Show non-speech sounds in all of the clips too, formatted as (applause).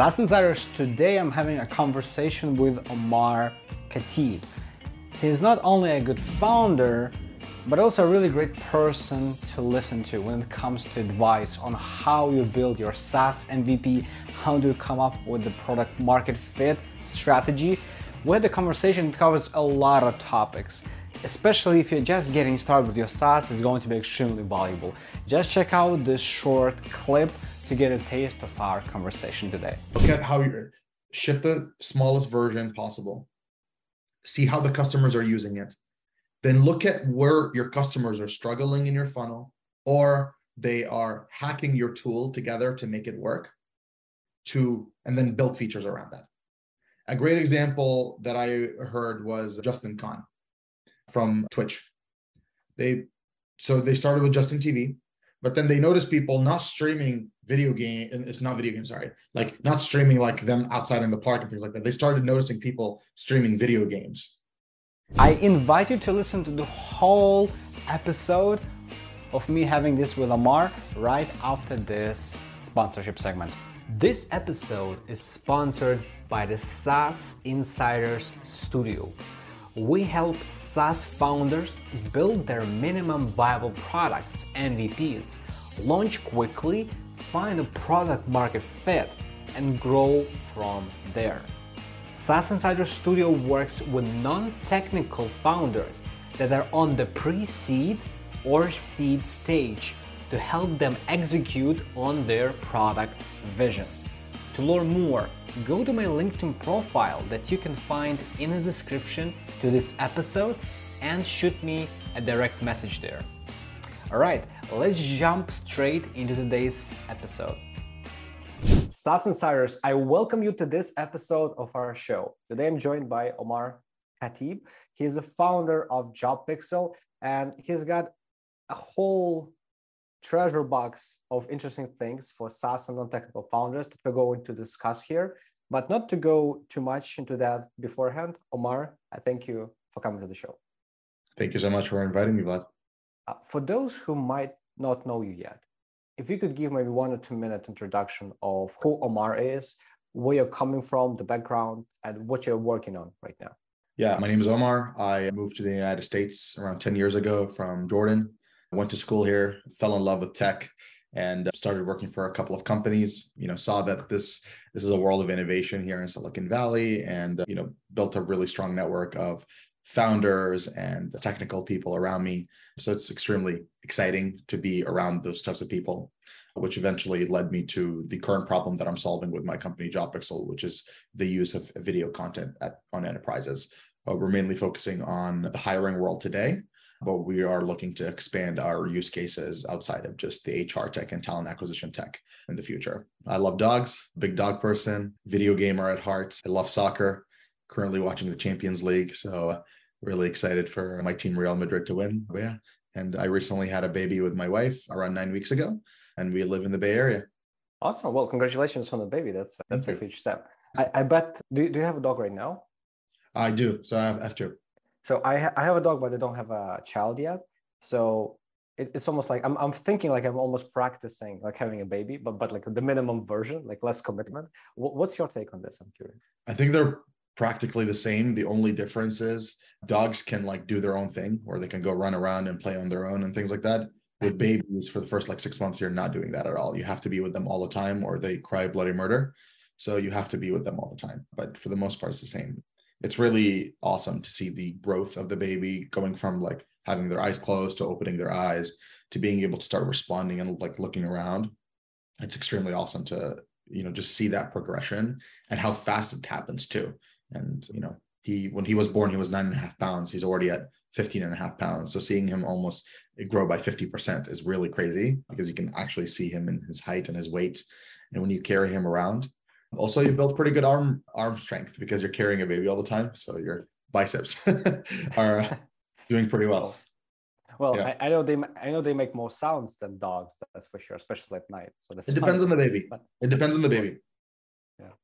SaaS Insiders, today I'm having a conversation with Omar Khatib. He's not only a good founder, but also a really great person to listen to when it comes to advice on how you build your SaaS MVP, how do you come up with the product market fit strategy. Where the conversation it covers a lot of topics, especially if you're just getting started with your SaaS, it's going to be extremely valuable. Just check out this short clip to get a taste of our conversation today. Look at how you ship the smallest version possible, see how the customers are using it, then look at where your customers are struggling in your funnel or they are hacking your tool together to make it work to and then build features around that. A great example that i heard was justin kan from twitch. They so they started with justin tv but then they noticed people not streaming video game it's not video game sorry like not streaming like them outside in the park and things like that they started noticing people streaming video games I invite you to listen to the whole episode of me having this with Omar right after this sponsorship segment. This episode is sponsored by the SaaS Insiders Studio. We help SaaS founders build their minimum viable products, MVPs, launch quickly, find a product market fit, and grow from there. SaaS Insider Studio works with non-technical founders that are on the pre-seed or seed stage to help them execute on their product vision. To learn more, go to my LinkedIn profile that you can find in the description to this episode and shoot me a direct message there. All right, let's jump straight into today's episode. SaaS Insiders, I welcome you to this episode of our show. Today I'm joined by Omar Khatib. He's a founder of JobPixel and he's got a whole treasure box of interesting things for SaaS and non-technical founders that we're going to discuss here. But not to go too much into that beforehand, Omar, I thank you for coming to the show. Thank you so much for inviting me, Vlad. Uh, for those who might not know you yet, if you could give maybe one or two minute introduction of who Omar is, where you're coming from, the background, and what you're working on right now. Yeah, my name is Omar. I moved to the United States around 10 years ago from Jordan. I went to school here, fell in love with tech, and started working for a couple of companies. You know, saw that this this is a world of innovation here in Silicon Valley, and you know, built a really strong network of founders and the technical people around me. So it's extremely exciting to be around those types of people, which eventually led me to the current problem that I'm solving with my company, JobPixel, which is the use of video content at, on enterprises. Uh, we're mainly focusing on the hiring world today, but we are looking to expand our use cases outside of just the HR tech and talent acquisition tech in the future. I love dogs, big dog person, video gamer at heart. I love soccer currently watching the Champions League. So really excited for my team Real Madrid to win. But yeah. And I recently had a baby with my wife around nine weeks ago, and we live in the Bay Area. Awesome. Well, congratulations on the baby. That's that's Thank a huge step. I, I bet. Do, do you have a dog right now? I do. So I have, I have two. So I ha- I have a dog, but I don't have a child yet. So it, it's almost like I'm I'm thinking like I'm almost practicing like having a baby, but but like the minimum version, like less commitment. W- what's your take on this? I'm curious. I think they're practically the same. The only difference is dogs can like do their own thing or they can go run around and play on their own and things like that. With mm-hmm. babies, for the first like six months, you're not doing that at all. You have to be with them all the time or they cry bloody murder. So you have to be with them all the time. But for the most part, it's the same. It's really awesome to see the growth of the baby going from like having their eyes closed to opening their eyes to being able to start responding and like looking around. It's extremely awesome to you know just see that progression and how fast it happens too and, you know, he, when he was born, he was nine and a half pounds. He's already at 15 and a half pounds. So seeing him almost grow by 50% is really crazy because you can actually see him in his height and his weight. And when you carry him around, also you build pretty good arm arm strength because you're carrying a baby all the time. So your biceps (laughs) are doing pretty well. Well, yeah. I, I, know they I know they make more sounds than dogs. That's for sure, especially at night. So it depends on the baby. But, it depends on the baby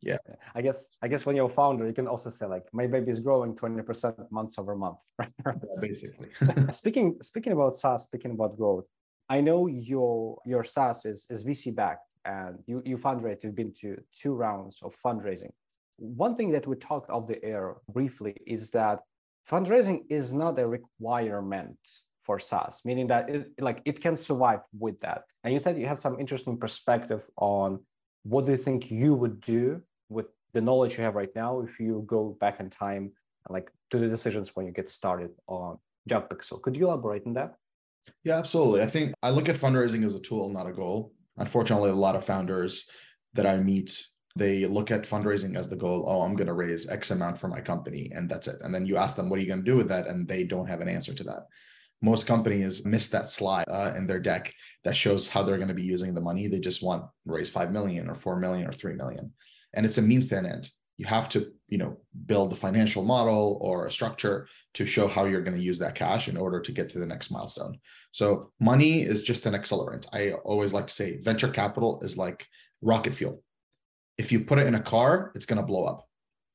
yeah yeah i guess i guess when you're a founder you can also say like my baby is growing 20% month over month (laughs) basically (laughs) speaking speaking about saas speaking about growth i know your your saas is is vc backed and you you fundraise. You've been to two rounds of fundraising. One thing that we talked off the air briefly is that fundraising is not a requirement for SaaS, meaning that it, like it can survive with that. And you said you have some interesting perspective on what do you think you would do with the knowledge you have right now if you go back in time like to the decisions when you get started on JobPixel. Could you elaborate on that? Yeah, absolutely. I think I look at fundraising as a tool, not a goal. Unfortunately, a lot of founders that I meet, they look at fundraising as the goal. Oh, I'm going to raise X amount for my company, and that's it. And then you ask them, what are you going to do with that? And they don't have an answer to that. Most companies miss that slide uh, in their deck that shows how they're going to be using the money. They just want raise 5 million or 4 million or 3 million. And it's a means to an end. You have to you know build a financial model or a structure to show how you're going to use that cash in order to get to the next milestone. So money is just an accelerant. I always like to say venture capital is like rocket fuel. If you put it in a car it's going to blow up.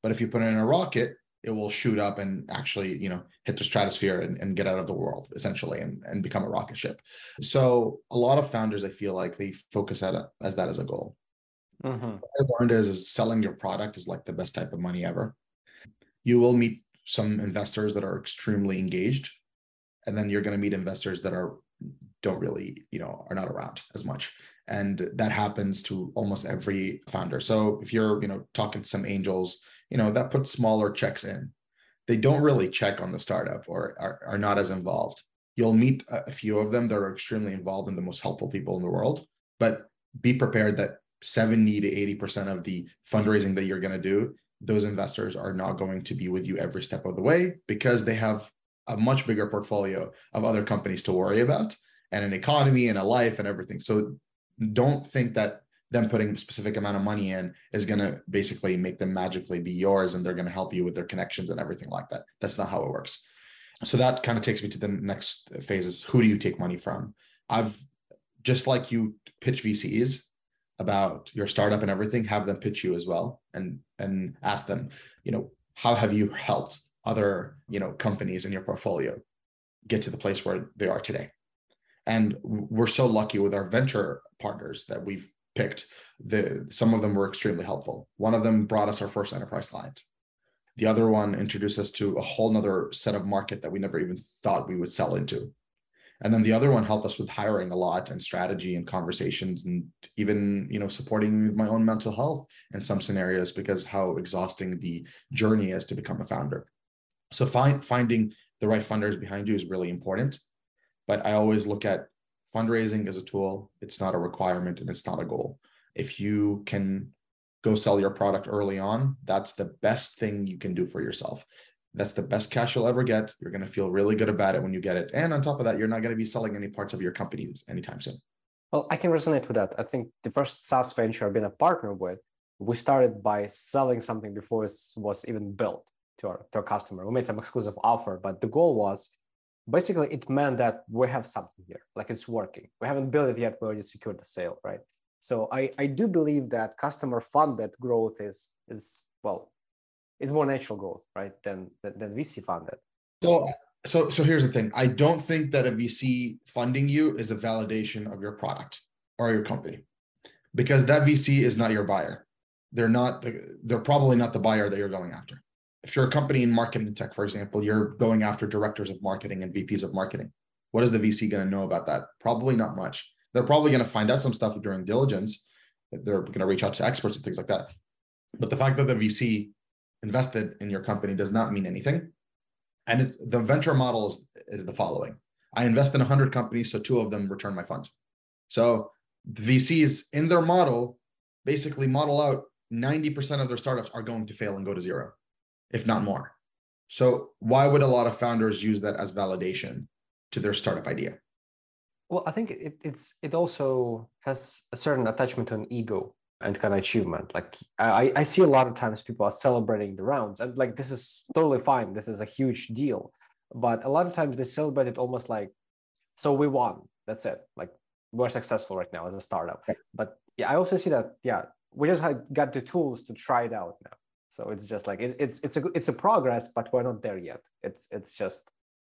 But if you put it in a rocket it will shoot up and actually you know hit the stratosphere and, and get out of the world essentially and, and become a rocket ship so a lot of founders i feel like they focus at it as that as a goal Mm-hmm. What I learned is, is selling your product is like the best type of money ever. You will meet some investors that are extremely engaged, and then you're going to meet investors that are don't really, you know, are not around as much. And that happens to almost every founder. So if you're, you know, talking to some angels, you know, that puts smaller checks in. They don't really check on the startup or are, are not as involved. You'll meet a few of them that are extremely involved and the most helpful people in the world, but be prepared that 70 to 80% of the fundraising that you're going to do, those investors are not going to be with you every step of the way because they have a much bigger portfolio of other companies to worry about and an economy and a life and everything. So don't think that them putting a specific amount of money in is going to basically make them magically be yours and they're going to help you with their connections and everything like that. That's not how it works. So that kind of takes me to the next phase is who do you take money from? I've just like you pitch VCs, about your startup and everything, have them pitch you as well and and ask them, you know, how have you helped other, you know, companies in your portfolio get to the place where they are today? And we're so lucky with our venture partners that we've picked. The some of them were extremely helpful. One of them brought us our first enterprise client. The other one introduced us to a whole nother set of market that we never even thought we would sell into and then the other one helped us with hiring a lot and strategy and conversations and even you know supporting my own mental health in some scenarios because how exhausting the journey is to become a founder so find, finding the right funders behind you is really important but i always look at fundraising is a tool it's not a requirement and it's not a goal if you can go sell your product early on that's the best thing you can do for yourself that's the best cash you'll ever get. You're going to feel really good about it when you get it. And on top of that, you're not going to be selling any parts of your companies anytime soon. Well, I can resonate with that. I think the first SaaS venture I've been a partner with, we started by selling something before it was even built to our, to our customer. We made some exclusive offer, but the goal was basically it meant that we have something here, like it's working. We haven't built it yet, we already secured the sale, right? So I, I do believe that customer funded growth is is well is more natural growth, right, than than, than VC funded. So so so here's the thing. I don't think that a VC funding you is a validation of your product or your company, because that VC is not your buyer. They're not. The, they're probably not the buyer that you're going after. If you're a company in marketing tech, for example, you're going after directors of marketing and VPs of marketing. What is the VC going to know about that? Probably not much. They're probably going to find out some stuff during diligence. They're going to reach out to experts and things like that. But the fact that the VC invested in your company does not mean anything. And the venture model is, is the following I invest in 100 companies, so two of them return my funds. So the VCs in their model basically model out 90% of their startups are going to fail and go to zero, if not more. So why would a lot of founders use that as validation to their startup idea? Well, I think it, it's it also has a certain attachment to an ego and kind of achievement. Like I, I see a lot of times people are celebrating the rounds, and like this is totally fine. This is a huge deal, but a lot of times they celebrate it almost like, so we won. That's it. Like we're successful right now as a startup. But yeah, I also see that yeah, we just had, got the tools to try it out now. So it's just like it, it's it's a it's a progress, but we're not there yet. It's it's just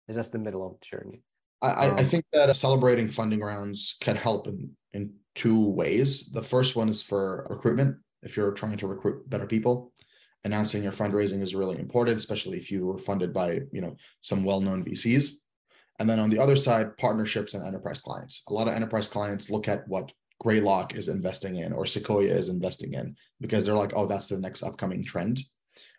it's just the middle of the journey. I, um, I think that celebrating funding rounds can help in in two ways. The first one is for recruitment. If you're trying to recruit better people, announcing your fundraising is really important, especially if you were funded by you know some well-known VCs. And then on the other side, partnerships and enterprise clients. A lot of enterprise clients look at what Greylock is investing in or Sequoia is investing in because they're like, oh, that's the next upcoming trend.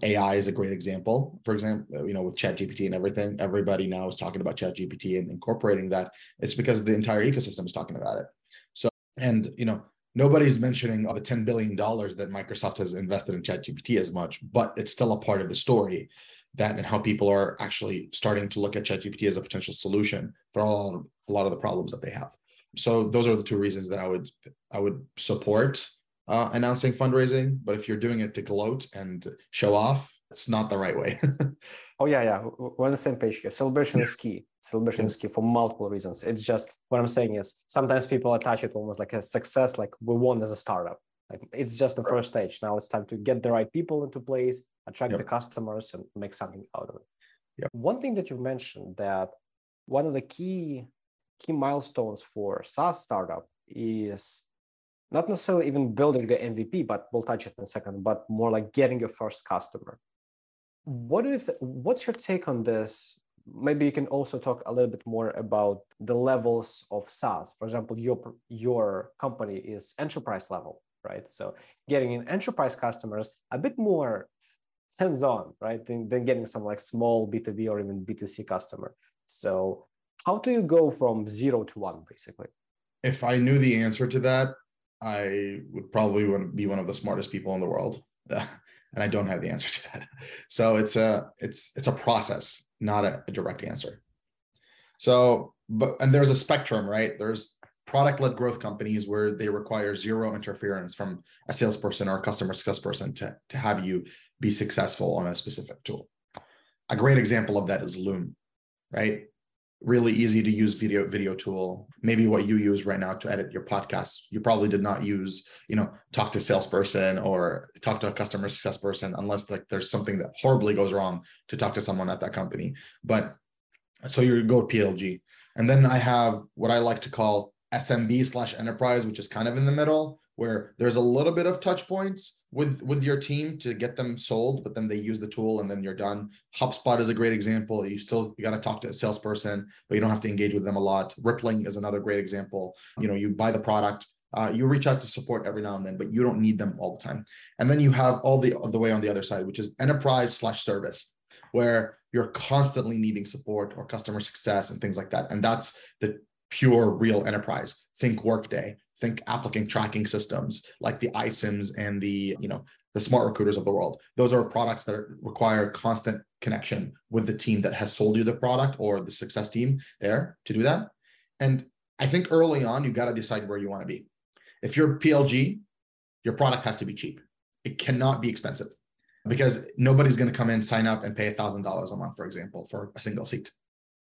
AI is a great example. For example, you know, with ChatGPT and everything, everybody now is talking about ChatGPT and incorporating that. It's because the entire ecosystem is talking about it. So, and you know, nobody's mentioning of the $10 billion that Microsoft has invested in ChatGPT as much, but it's still a part of the story that and how people are actually starting to look at ChatGPT as a potential solution for all, a lot of the problems that they have. So those are the two reasons that I would I would support uh, announcing fundraising. But if you're doing it to gloat and show off, it's not the right way. (laughs) oh yeah, yeah, we're on the same page here. Celebration yeah. is key. Celebration yeah. is key for multiple reasons. It's just what I'm saying is sometimes people attach it almost like a success, like we won as a startup. Like it's just the first stage. Now it's time to get the right people into place, attract yep. the customers, and make something out of it. Yep. One thing that you've mentioned that one of the key key milestones for SaaS startup is not necessarily even building the MVP, but we'll touch it in a second, but more like getting your first customer. What th- what's your take on this? Maybe you can also talk a little bit more about the levels of SaaS. For example, your your company is enterprise level, right? So getting in enterprise customers a bit more hands-on, right? Than, than getting some like small B2B or even B2C customer. So how do you go from zero to one, basically? If I knew the answer to that, I would probably be one of the smartest people in the world. (laughs) and I don't have the answer to that. (laughs) So it's a it's it's a process, not a, a direct answer. So, but and there's a spectrum, right? There's product-led growth companies where they require zero interference from a salesperson or a customer success person to, to have you be successful on a specific tool. A great example of that is Loom, right? Really easy to use video video tool. Maybe what you use right now to edit your podcast you probably did not use you know talk to salesperson or talk to a customer success person unless like there's something that horribly goes wrong to talk to someone at that company. But so you go plg and then i have what i like to call smb slash enterprise which is kind of in the middle where there's a little bit of touch points with with your team to get them sold but then they use the tool and then you're done. Hubspot is a great example. You still you got to talk to a salesperson but you don't have to engage with them a lot. Rippling is another great example. You know you buy the product uh, you reach out to support every now and then but you don't need them all the time. And then you have all the the way on the other side which is enterprise slash service where you're constantly needing support or customer success and things like that. And that's the pure real enterprise. Think workday think applicant tracking systems like the iCIMS and the, you know, the smart recruiters of the world. Those are products that require constant connection with the team that has sold you the product or the success team there to do that. And I think early on, you got to decide where you want to be. If you're PLG, your product has to be cheap. It cannot be expensive because nobody's going to come in, sign up, and pay $1,000 a month, for example, for a single seat.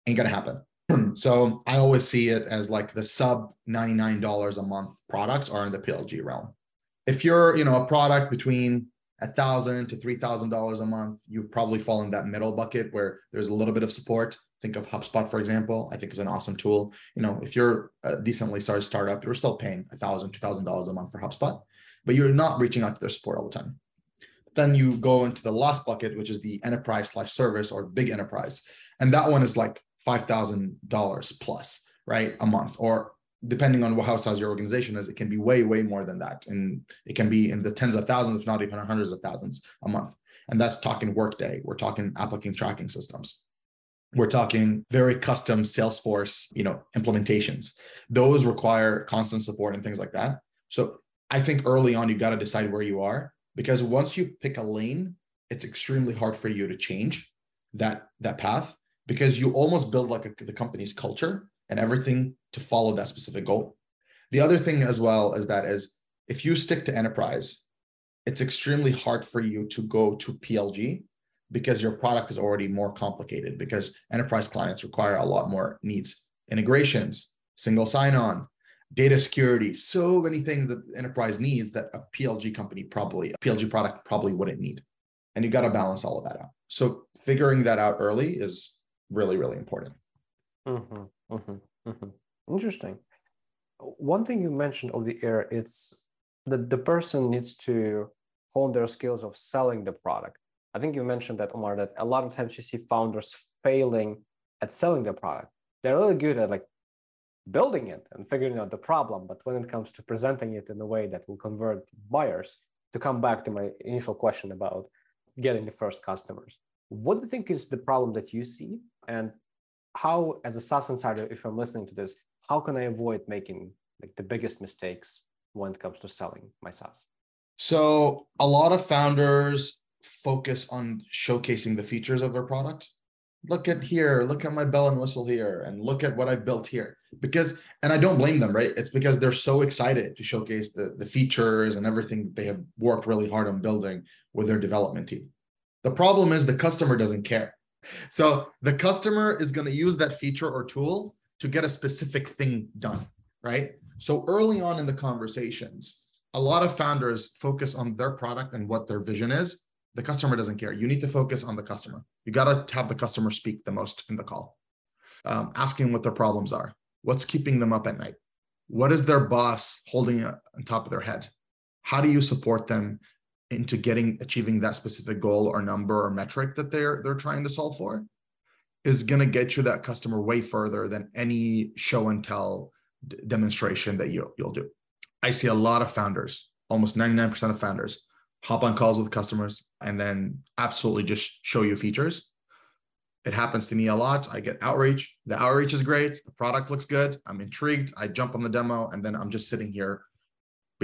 Ain't going to happen. (clears throat) so I always see it as like the sub $99 a month products are in the PLG realm. If you're, you know, a product between a thousand to three thousand dollars a month, you probably fall in that middle bucket where there's a little bit of support. Think of HubSpot, for example. I think is an awesome tool. You know, if you're a decently sized startup, you're still paying a thousand, two thousand dollars a month for HubSpot, but you're not reaching out to their support all the time. Then you go into the last bucket, which is the enterprise slash service or big enterprise, and that one is like $5,000 plus, right? A month, or depending on how size your organization is, it can be way, way more than that. And it can be in the tens of thousands, if not even hundreds of thousands a month. And that's talking workday. We're talking applicant tracking systems. We're talking very custom Salesforce, you know, implementations. Those require constant support and things like that. So I think early on, you got to decide where you are because once you pick a lane, it's extremely hard for you to change that that path because you almost build like a, the company's culture and everything to follow that specific goal. The other thing as well is that is if you stick to enterprise, it's extremely hard for you to go to PLG because your product is already more complicated because enterprise clients require a lot more needs, integrations, single sign-on, data security, so many things that enterprise needs that a PLG company probably, a PLG product probably wouldn't need. And you got to balance all of that out. So figuring that out early is really really important mm-hmm, mm-hmm, mm-hmm. interesting one thing you mentioned of the air, it's that the person needs to hone their skills of selling the product. I think you mentioned that, Omar, that a lot of times you see founders failing at selling the product. They're really good at like building it and figuring out the problem. But when it comes to presenting it in a way that will convert buyers, to come back to my initial question about getting the first customers, what do you think is the problem that you see? And how, as a SaaS insider, if I'm listening to this, how can I avoid making like the biggest mistakes when it comes to selling my SaaS? So a lot of founders focus on showcasing the features of their product. Look at here, look at my bell and whistle here, and look at what I built here. Because, and I don't blame them, right? It's because they're so excited to showcase the, the features and everything they have worked really hard on building with their development team. The problem is the customer doesn't care. So the customer is going to use that feature or tool to get a specific thing done, right? So early on in the conversations, a lot of founders focus on their product and what their vision is. The customer doesn't care. You need to focus on the customer. You got to have the customer speak the most in the call, um, asking what their problems are. What's keeping them up at night? What is their boss holding on top of their head? How do you support them into getting achieving that specific goal or number or metric that they're they're trying to solve for? Is going to get you that customer way further than any show and tell d- demonstration that you, you'll do. I see a lot of founders, almost 99% of founders, hop on calls with customers and then absolutely just show you features. It happens to me a lot. I get outreach. The outreach is great. The product looks good. I'm intrigued. I jump on the demo and then I'm just sitting here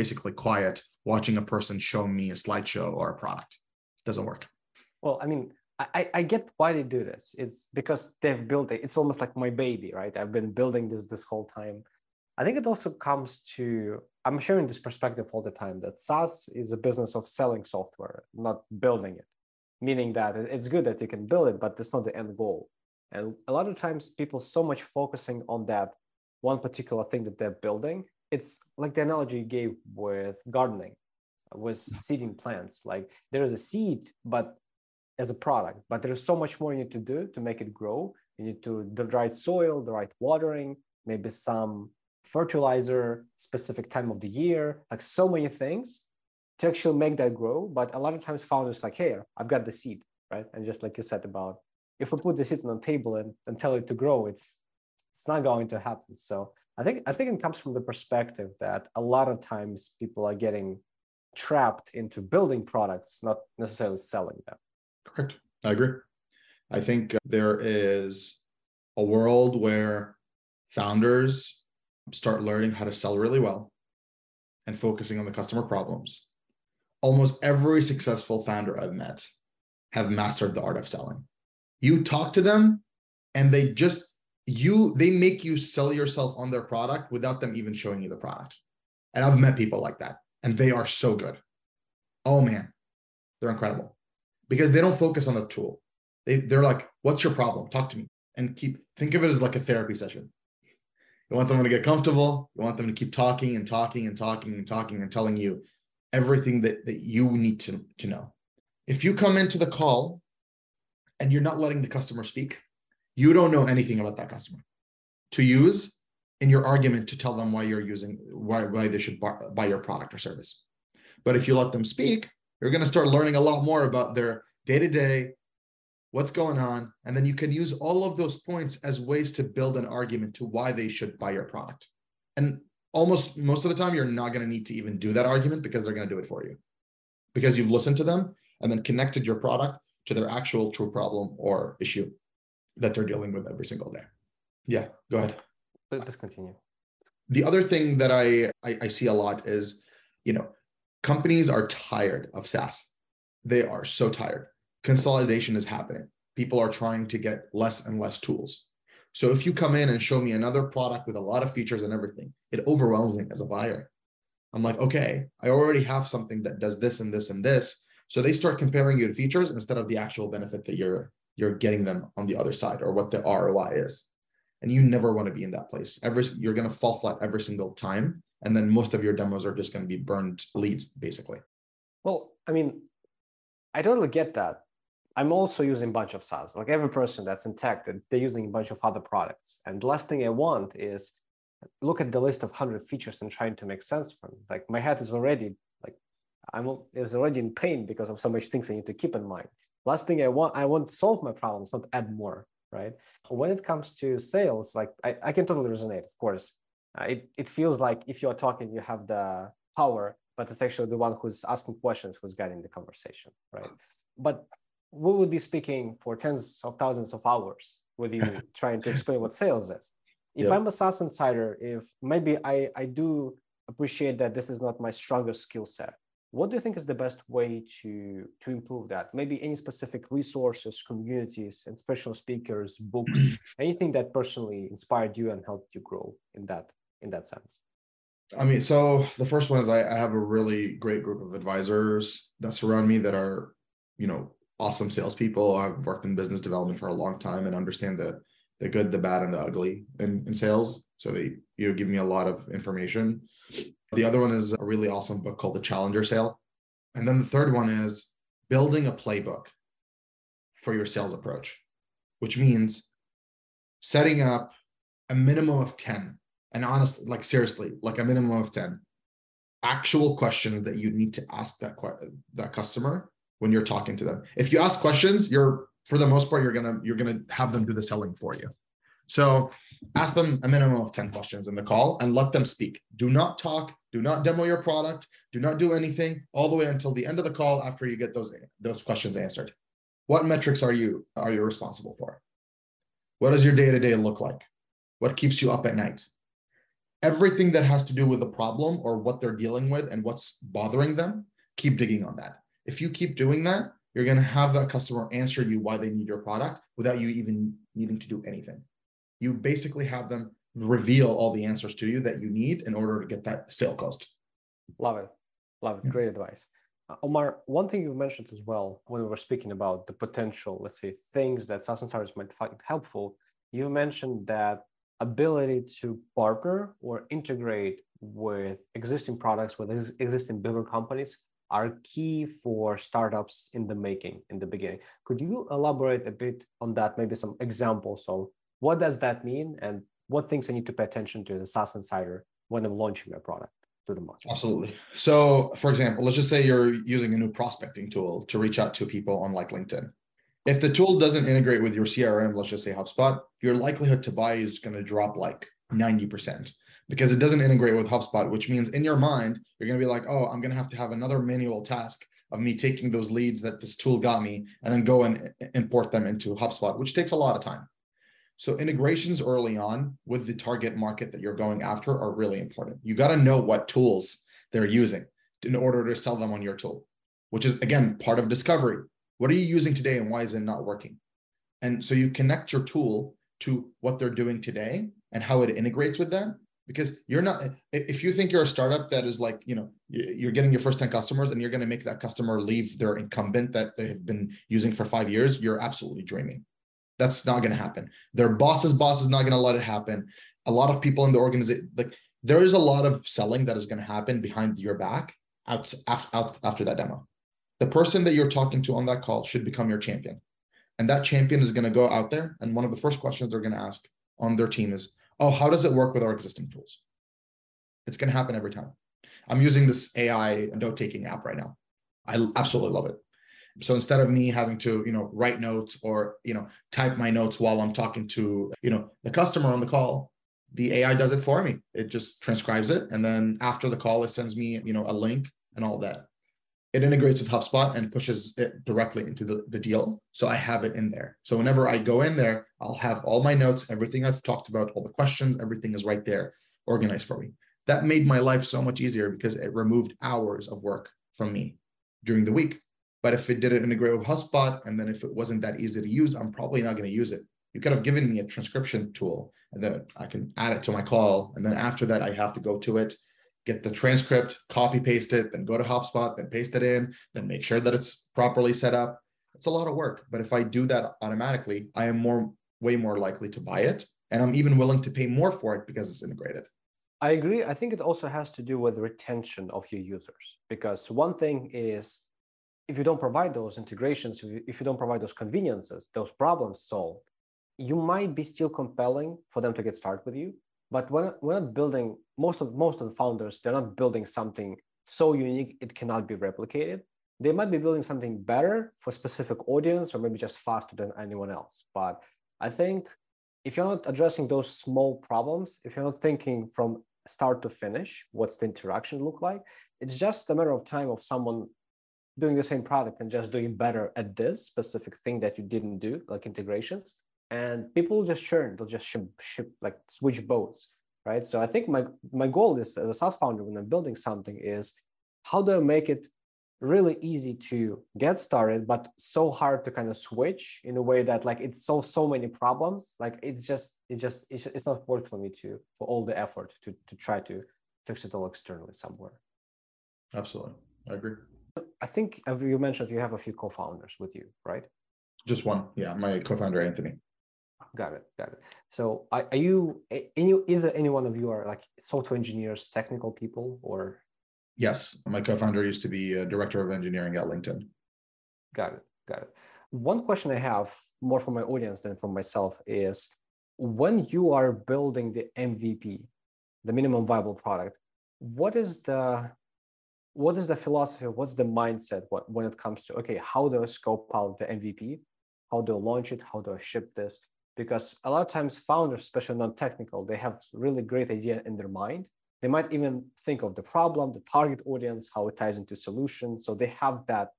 basically quiet watching a person show me a slideshow or a product. It doesn't work. Well, I mean, I, I get why they do this. It's because they've built it. It's almost like my baby, right? I've been building this this whole time. I think it also comes to, I'm sharing this perspective all the time that SaaS is a business of selling software, not building it. Meaning that it's good that you can build it, but that's not the end goal. And a lot of times people so much focusing on that one particular thing that they're building. It's like the analogy you gave with gardening, with seeding plants. Like there is a seed, but as a product, but there's so much more you need to do to make it grow. You need to the right soil, the right watering, maybe some fertilizer, specific time of the year, like so many things to actually make that grow. But a lot of times founders like, hey, I've got the seed, right? And just like you said about if we put the seed on the table and, and tell it to grow, it's it's not going to happen. So I think I think it comes from the perspective that a lot of times people are getting trapped into building products, not necessarily selling them. Correct. I agree. I think uh, there is a world where founders start learning how to sell really well and focusing on the customer problems. Almost every successful founder I've met have mastered the art of selling. You talk to them and they just you they make you sell yourself on their product without them even showing you the product. And I've met people like that and they are so good. Oh man, they're incredible because they don't focus on the tool. They, they're like, what's your problem? Talk to me and keep, think of it as like a therapy session. You want someone to get comfortable. You want them to keep talking and talking and talking and talking and telling you everything that, that you need to, to know. If you come into the call and you're not letting the customer speak, you don't know anything about that customer to use in your argument to tell them why you're using, why, why they should buy, buy your product or service. But if you let them speak, you're going to start learning a lot more about their day to day, what's going on. And then you can use all of those points as ways to build an argument to why they should buy your product. And almost most of the time, you're not going to need to even do that argument because they're going to do it for you because you've listened to them and then connected your product to their actual true problem or issue that they're dealing with every single day. Yeah, go ahead. Let's continue. The other thing that I, I, I see a lot is, you know, companies are tired of SaaS. They are so tired. Consolidation is happening. People are trying to get less and less tools. So if you come in and show me another product with a lot of features and everything, it overwhelms me as a buyer. I'm like, okay, I already have something that does this and this and this. So they start comparing you to features instead of the actual benefit that you're you're getting them on the other side or what the ROI is. And you never want to be in that place. Every you're going to fall flat every single time and then most of your demos are just going to be burned leads basically. Well i mean i totally get that. I'm also using a bunch of saas. Like every person that's in tech they're using a bunch of other products. And the last thing i want is look at the list of 100 features and trying to make sense from like my head is already like i'm is already in pain because of so much things i need to keep in mind last thing i want i want to solve my problems not add more right? When it comes to sales like i, I can totally resonate of course. Uh, it, it feels like if you're talking you have the power but it's actually the one who's asking questions who's guiding the conversation right? But we would be speaking for tens of thousands of hours with you (laughs) trying to explain what sales is. If yep. i'm a SaaS insider if maybe i i do appreciate that this is not my strongest skill set what do you think is the best way to to improve that? Maybe any specific resources communities and special speakers books (clears throat) anything that personally inspired you and helped you grow in that in that sense? I mean so the first one is I, I have a really great group of advisors that surround me that are you know awesome salespeople. I've worked in business development for a long time and understand the the good the bad and the ugly in, in sales. So they you know give me a lot of information the other one is a really awesome book called The Challenger Sale. And then the third one is building a playbook for your sales approach, which means setting up a minimum of 10. And honestly, like seriously, like a minimum of 10 actual questions that you need to ask that that customer when you're talking to them. If you ask questions, you're for the most part you're going to you're going to have them do the selling for you. So ask them a minimum of 10 questions in the call and let them speak. Do not talk, do not demo your product, do not do anything all the way until the end of the call after you get those, those questions answered. What metrics are you are you responsible for? What does your day-to-day look like? What keeps you up at night? Everything that has to do with the problem or what they're dealing with and what's bothering them, keep digging on that. If you keep doing that, you're going to have that customer answer you why they need your product without you even needing to do anything you basically have them reveal all the answers to you that you need in order to get that sale closed. Love it. Love it. Yeah. Great advice. Uh, Omar, one thing you mentioned as well when we were speaking about the potential, let's say, things that SaaS insiders might find helpful, you mentioned that ability to partner or integrate with existing products with ex- existing bigger companies are key for startups in the making in the beginning. Could you elaborate a bit on that? Maybe some examples of what does that mean? And what things I need to pay attention to as a SaaS insider when I'm launching a product to the market? Absolutely. So, for example, let's just say you're using a new prospecting tool to reach out to people on like LinkedIn. If the tool doesn't integrate with your CRM, let's just say HubSpot, your likelihood to buy is going to drop like 90% because it doesn't integrate with HubSpot, which means in your mind, you're going to be like, oh, I'm going to have to have another manual task of me taking those leads that this tool got me and then go and import them into HubSpot, which takes a lot of time. So integrations early on with the target market that you're going after are really important. You got to know what tools they're using in order to sell them on your tool, which is again part of discovery. What are you using today and why is it not working? And so you connect your tool to what they're doing today and how it integrates with them because you're not if you think you're a startup that is like you know you're getting your first 10 customers and you're going to make that customer leave their incumbent that they have been using for five years you're absolutely dreaming that's not going to happen. Their boss's boss is not going to let it happen. A lot of people in the organization, like there is a lot of selling that is going to happen behind your back out, out after that demo. The person that you're talking to on that call should become your champion. And that champion is going to go out there. And one of the first questions they're going to ask on their team is, Oh, how does it work with our existing tools? It's going to happen every time. I'm using this AI note taking app right now. I absolutely love it so instead of me having to you know write notes or you know type my notes while i'm talking to you know the customer on the call the ai does it for me. It just transcribes it. And then after the call it sends me you know a link and all that. It integrates with hubspot and pushes it directly into the, the deal. So i have it in there. So whenever i go in there i'll have all my notes everything i've talked about all the questions everything is right there organized for me. That made my life so much easier because it removed hours of work from me during the week but if it didn't integrate with HubSpot, and then if it wasn't that easy to use, I'm probably not going to use it. You could have given me a transcription tool, and then I can add it to my call. And then after that, I have to go to it, get the transcript, copy paste it, then go to HubSpot, then paste it in, then make sure that it's properly set up. It's a lot of work. But if I do that automatically, I am more way more likely to buy it. And I'm even willing to pay more for it because it's integrated. I agree. I think it also has to do with retention of your users because one thing is if you don't provide those integrations, if you don't provide those conveniences, those problems solved, you might be still compelling for them to get started with you. but we're not, we're not building most of most of the founders they're not building something so unique it cannot be replicated they might be building something better for specific audience or maybe just faster than anyone else but i think if you're not addressing those small problems if you're not thinking from start to finish what's the interaction look like it's just a matter of time of someone doing the same product and just doing better at this specific thing that you didn't do like integrations. And people just churn. They'll just ship, ship like switch boats right? So i think my my goal is as a SaaS founder when i'm building something is how do i make it really easy to get started but so hard to kind of switch in a way that like it solves so many problems? Like it's just it just it's not worth for me to for all the effort to to try to fix it all externally somewhere. Absolutely. I agree i think you mentioned you have a few co-founders with you right? Just one. Yeah my co-founder anthony. Got it got it. So are, are you any either any one of you are like software engineers technical people or? Yes. My co-founder used to be a director of engineering at linkedin. Got it got it. One question i have more from my audience than from myself is when you are building the mvp the minimum viable product what is the what is the philosophy what's the mindset when it comes to okay how do i scope out the mvp how do i launch it how do i ship this because a lot of times founders, especially non-technical, they have really great idea in their mind. They might even think of the problem, the target audience, how it ties into solution. So they have that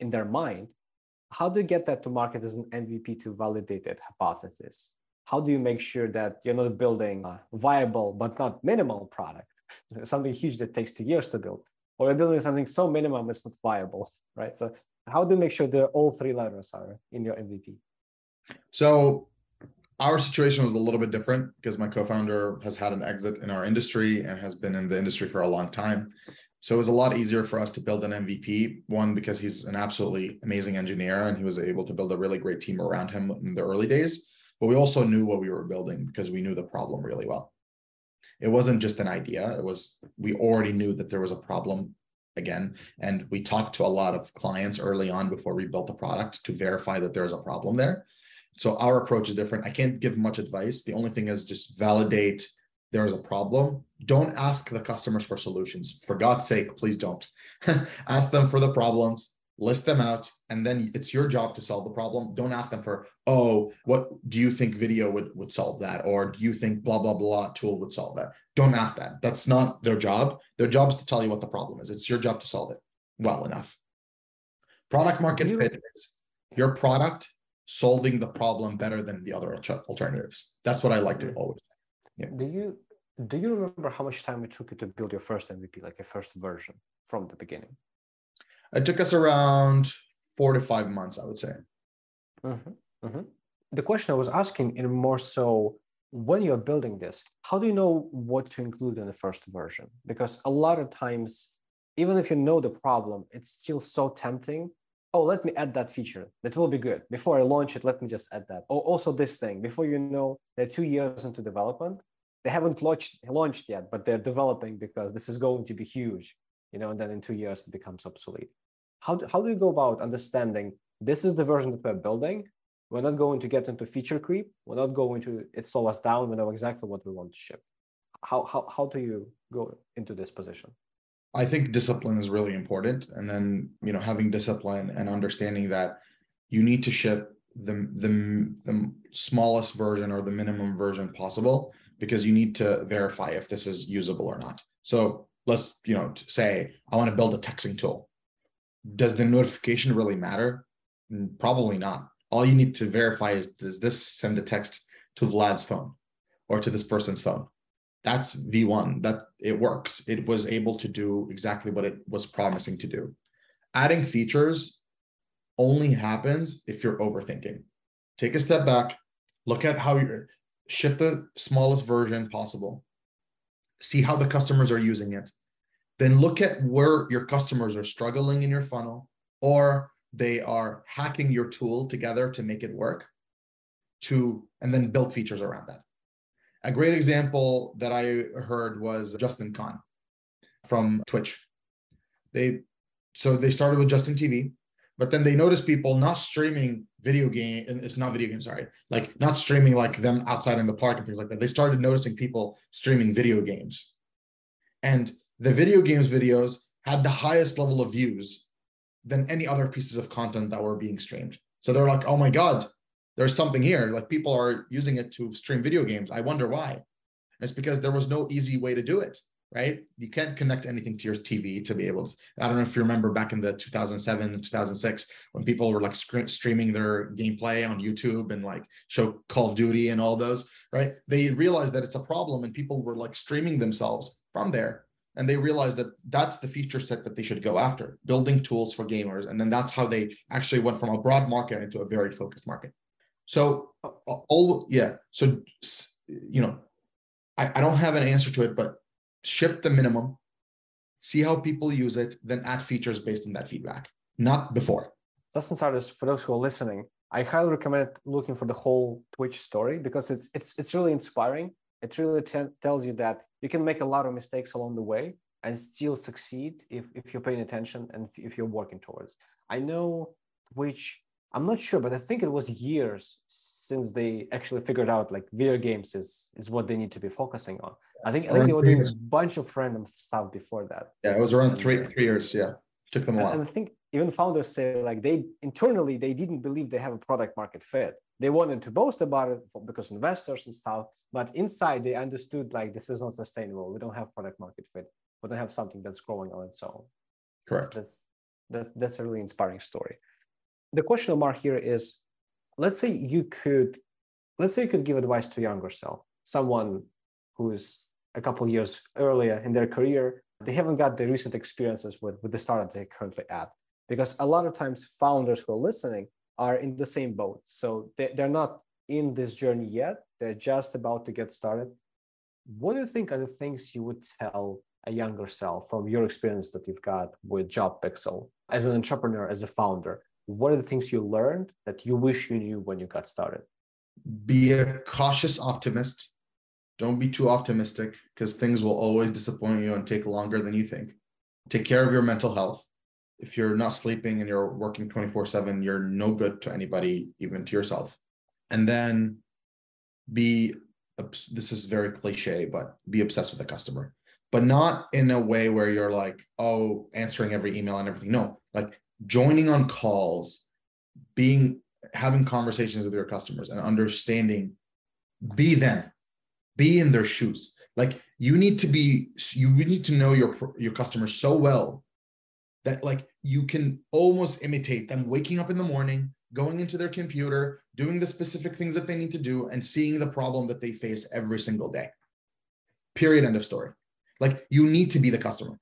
in their mind. How do you get that to market as an MVP to validate that hypothesis? How do you make sure that you're not building a viable but not minimal product, (laughs) something huge that takes two years to build, or you're building something so minimum it's not viable, right? So how do you make sure that all three letters are in your MVP? So our situation was a little bit different because my co-founder has had an exit in our industry and has been in the industry for a long time. So it was a lot easier for us to build an MVP. One, because he's an absolutely amazing engineer and he was able to build a really great team around him in the early days. But we also knew what we were building because we knew the problem really well. It wasn't just an idea, it was we already knew that there was a problem again. And we talked to a lot of clients early on before we built the product to verify that there's a problem there so our approach is different. I can't give much advice. The only thing is just validate there is a problem. Don't ask the customers for solutions. For God's sake, please don't. (laughs) ask them for the problems, list them out, and then it's your job to solve the problem. Don't ask them for, oh, what do you think video would, would solve that? Or do you think blah, blah, blah tool would solve that? Don't ask that. That's not their job. Their job is to tell you what the problem is. It's your job to solve it well enough. Product market fit is your product solving the problem better than the other alternatives. That's what I like to mm. always. Yeah. Do you do you remember how much time it took you to build your first MVP, like a first version from the beginning? It took us around four to five months, I would say. Mm-hmm. Mm-hmm. The question I was asking, in more so, when you're building this, how do you know what to include in the first version? Because a lot of times, even if you know the problem, it's still so tempting oh, let me add that feature. That will be good. Before I launch it, let me just add that. Oh, also this thing. Before you know, they're two years into development. They haven't launched launched yet, but they're developing because this is going to be huge. You know, and then in two years it becomes obsolete. How do, how do you go about understanding this is the version that we're building? We're not going to get into feature creep. We're not going to it slow us down. We know exactly what we want to ship. How how how do you go into this position? I think discipline is really important. And then, you know, having discipline and understanding that you need to ship the, the, the smallest version or the minimum version possible because you need to verify if this is usable or not. So let's, you know, say I want to build a texting tool. Does the notification really matter? Mm, probably not. All you need to verify is does this send a text to Vlad's phone or to this person's phone? that's V1 that it works. It was able to do exactly what it was promising to do. Adding features only happens if you're overthinking. Take a step back, look at how you ship the smallest version possible, see how the customers are using it, then look at where your customers are struggling in your funnel or they are hacking your tool together to make it work to and then build features around that a great example that I heard was Justin Kan from Twitch. They so they started with Justin TV. but then they noticed people not streaming video game it's not video games sorry like not streaming like them outside in the park and things like that they started noticing people streaming video games and the video games videos had the highest level of views than any other pieces of content that were being streamed so they're like oh my god there's something here like people are using it to stream video games i wonder why and it's because there was no easy way to do it right? You can't connect anything to your TV to be able to. I don't know if you remember back in the 2007, 2006, when people were like streaming their gameplay on YouTube and like show Call of Duty and all those, right? They realized that it's a problem and people were like streaming themselves from there. And they realized that that's the feature set that they should go after, building tools for gamers. And then that's how they actually went from a broad market into a very focused market. So, all yeah. So, you know, I, I don't have an answer to it, but ship the minimum, see how people use it, then add features based on that feedback, not before. Just starters, for those who are listening, I highly recommend looking for the whole Twitch story because it's it's it's really inspiring. It really t- tells you that you can make a lot of mistakes along the way and still succeed if, if you're paying attention and if you're working towards. I know which I'm not sure, but I think it was years since they actually figured out like video games is is what they need to be focusing on. I think I think they were doing a bunch of random stuff before that. Yeah, it was around three three years. Yeah, took them a while. And I think even founders say like they internally they didn't believe they have a product market fit. They wanted to boast about it for, because investors and stuff, but inside they understood like this is not sustainable. We don't have product market fit. We don't have something that's growing on its own. Correct. That's that, that's a really inspiring story the question mark here is let's say you could let's say you could give advice to younger self someone who's a couple years earlier in their career they haven't got the recent experiences with, with the startup they're currently at because a lot of times founders who are listening are in the same boat so they, they're not in this journey yet they're just about to get started what do you think are the things you would tell a younger self from your experience that you've got with JobPixel as an entrepreneur as a founder what are the things you learned that you wish you knew when you got started? Be a cautious optimist. Don't be too optimistic because things will always disappoint you and take longer than you think. Take care of your mental health. If you're not sleeping and you're working 24 7, you're no good to anybody, even to yourself. And then be this is very cliche, but be obsessed with the customer, but not in a way where you're like, oh, answering every email and everything. No, like joining on calls, being having conversations with your customers and understanding, be them, be in their shoes. Like you need to be, you need to know your your customers so well that like you can almost imitate them waking up in the morning, going into their computer, doing the specific things that they need to do, and seeing the problem that they face every single day. Period. End of story. Like you need to be the customer.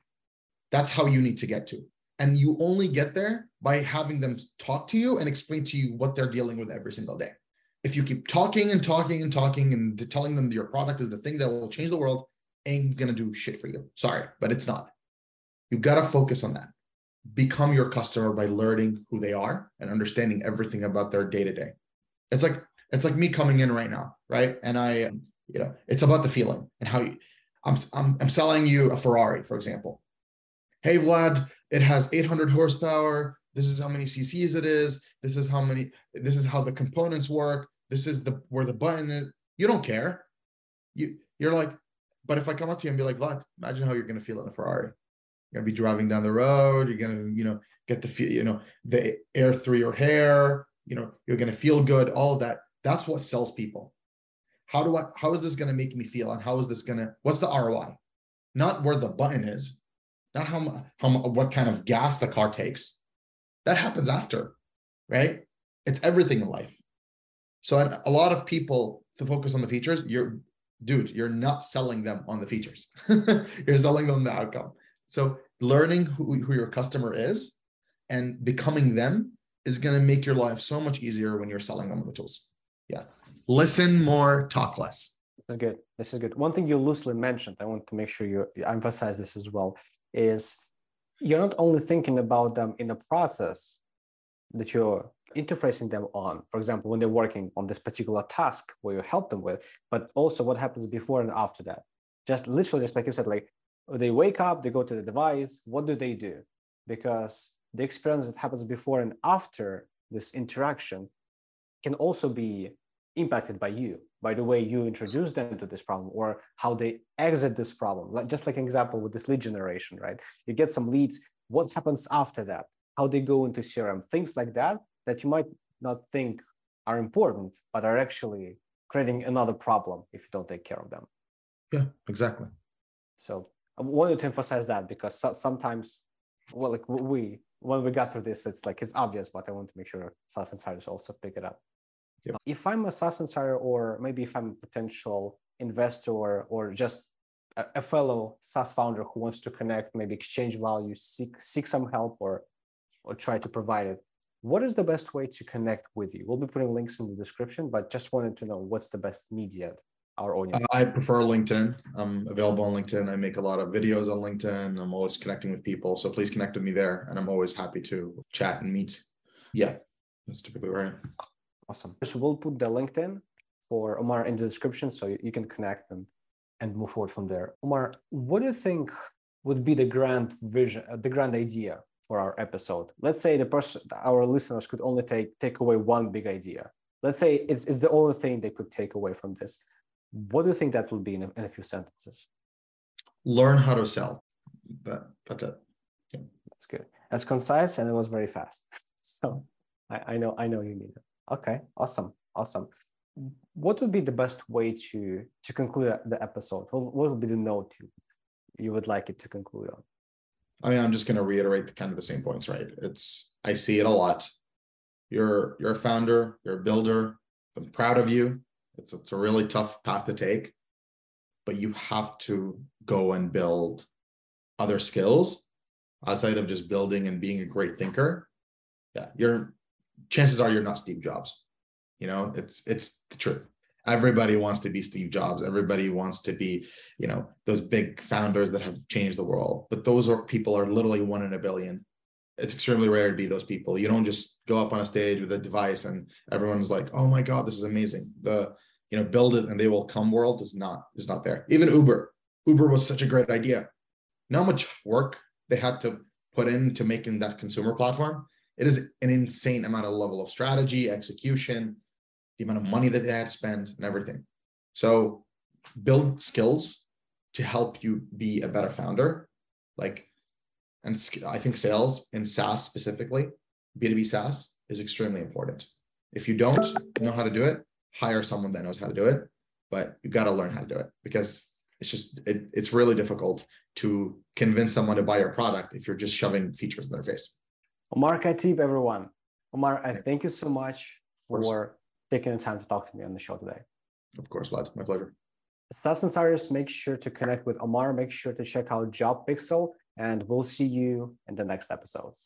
That's how you need to get to. And you only get there by having them talk to you and explain to you what they're dealing with every single day. If you keep talking and talking and talking and telling them your product is the thing that will change the world, ain't gonna do shit for you. Sorry, but it's not. You gotta focus on that. Become your customer by learning who they are and understanding everything about their day to day. It's like it's like me coming in right now, right? And I, you know, it's about the feeling and how you. I'm I'm, I'm selling you a Ferrari, for example hey Vlad, it has 800 horsepower. This is how many CCs it is. This is how many. This is how the components work. This is the where the button is. You don't care. You you're like, but if I come up to you and be like, Vlad, imagine how you're gonna feel in a Ferrari. You're gonna be driving down the road. You're gonna you know get the feel you know the air through your hair. You know you're gonna feel good. All of that. That's what sells people. How do I? How is this gonna make me feel? And how is this gonna? What's the ROI? Not where the button is not how, how what kind of gas the car takes. That happens after, right? It's everything in life. So a lot of people to focus on the features, you're dude, you're not selling them on the features. (laughs) you're selling them the outcome. So learning who, who your customer is and becoming them is going to make your life so much easier when you're selling them the tools. Yeah. Listen more, talk less. Good. This is good. One thing you loosely mentioned, I want to make sure you emphasize this as well, is you're not only thinking about them in the process that you're interfacing them on, for example, when they're working on this particular task where you help them with, but also what happens before and after that. Just literally, just like you said, like they wake up, they go to the device, what do they do? Because the experience that happens before and after this interaction can also be impacted by you by the way you introduce them to this problem or how they exit this problem. Like just like an example with this lead generation right? You get some leads what happens after that? How they go into crm things like that that you might not think are important but are actually creating another problem if you don't take care of them. Yeah exactly. So i wanted to emphasize that because sometimes well like we when we got through this it's like it's obvious but i want to make sure SaaS insiders also pick it up Yep. If I'm a SaaS insider, or maybe if I'm a potential investor or just a, a, fellow SaaS founder who wants to connect, maybe exchange value, seek seek some help, or or try to provide it, what is the best way to connect with you? We'll be putting links in the description, but just wanted to know what's the best media our audience. I prefer LinkedIn. I'm available on LinkedIn. I make a lot of videos on LinkedIn. I'm always connecting with people, so please connect with me there, and I'm always happy to chat and meet. Yeah, that's typically where I am. Awesome. So we'll put the LinkedIn for Omar in the description so you, can connect and, and move forward from there. Omar, what do you think would be the grand vision, uh, the grand idea for our episode? Let's say the person, our listeners could only take, take away one big idea. Let's say it's, it's the only thing they could take away from this. What do you think that would be in a, in a few sentences? Learn how to sell. That, that's it. Yeah. That's good. That's concise and it was very fast. (laughs) So I, I know I know you need it. Okay, awesome, awesome. What would be the best way to to conclude the episode? What, what would be the note you, you would like it to conclude on? I mean, I'm just going to reiterate the kind of the same points, right? It's I see it a lot. You're you're a founder, you're a builder. I'm proud of you. It's it's a really tough path to take, but you have to go and build other skills outside of just building and being a great thinker. Yeah, you're chances are you're not Steve Jobs. You know, it's it's the truth. Everybody wants to be Steve Jobs. Everybody wants to be, you know, those big founders that have changed the world. But those are people are literally one in a billion. It's extremely rare to be those people. You don't just go up on a stage with a device and everyone's like, "Oh my god, this is amazing." The you know, build it and they will come world is not is not there. Even Uber, Uber was such a great idea. Not much work they had to put into making that consumer platform it is an insane amount of level of strategy, execution, the amount of money that they had spent, and everything. So build skills to help you be a better founder. Like, and I think sales in SaaS specifically, B2B SaaS is extremely important. If you don't know how to do it, hire someone that knows how to do it. But you got to learn how to do it because it's just it, it's really difficult to convince someone to buy your product if you're just shoving features in their face. Omar Khateeb, everyone. Omar, uh, I thank you so much for taking the time to talk to me on the show today. Of course, Vlad. My pleasure. SaaS Insiders, make sure to connect with Omar. Make sure to check out JobPixel, and we'll see you in the next episodes.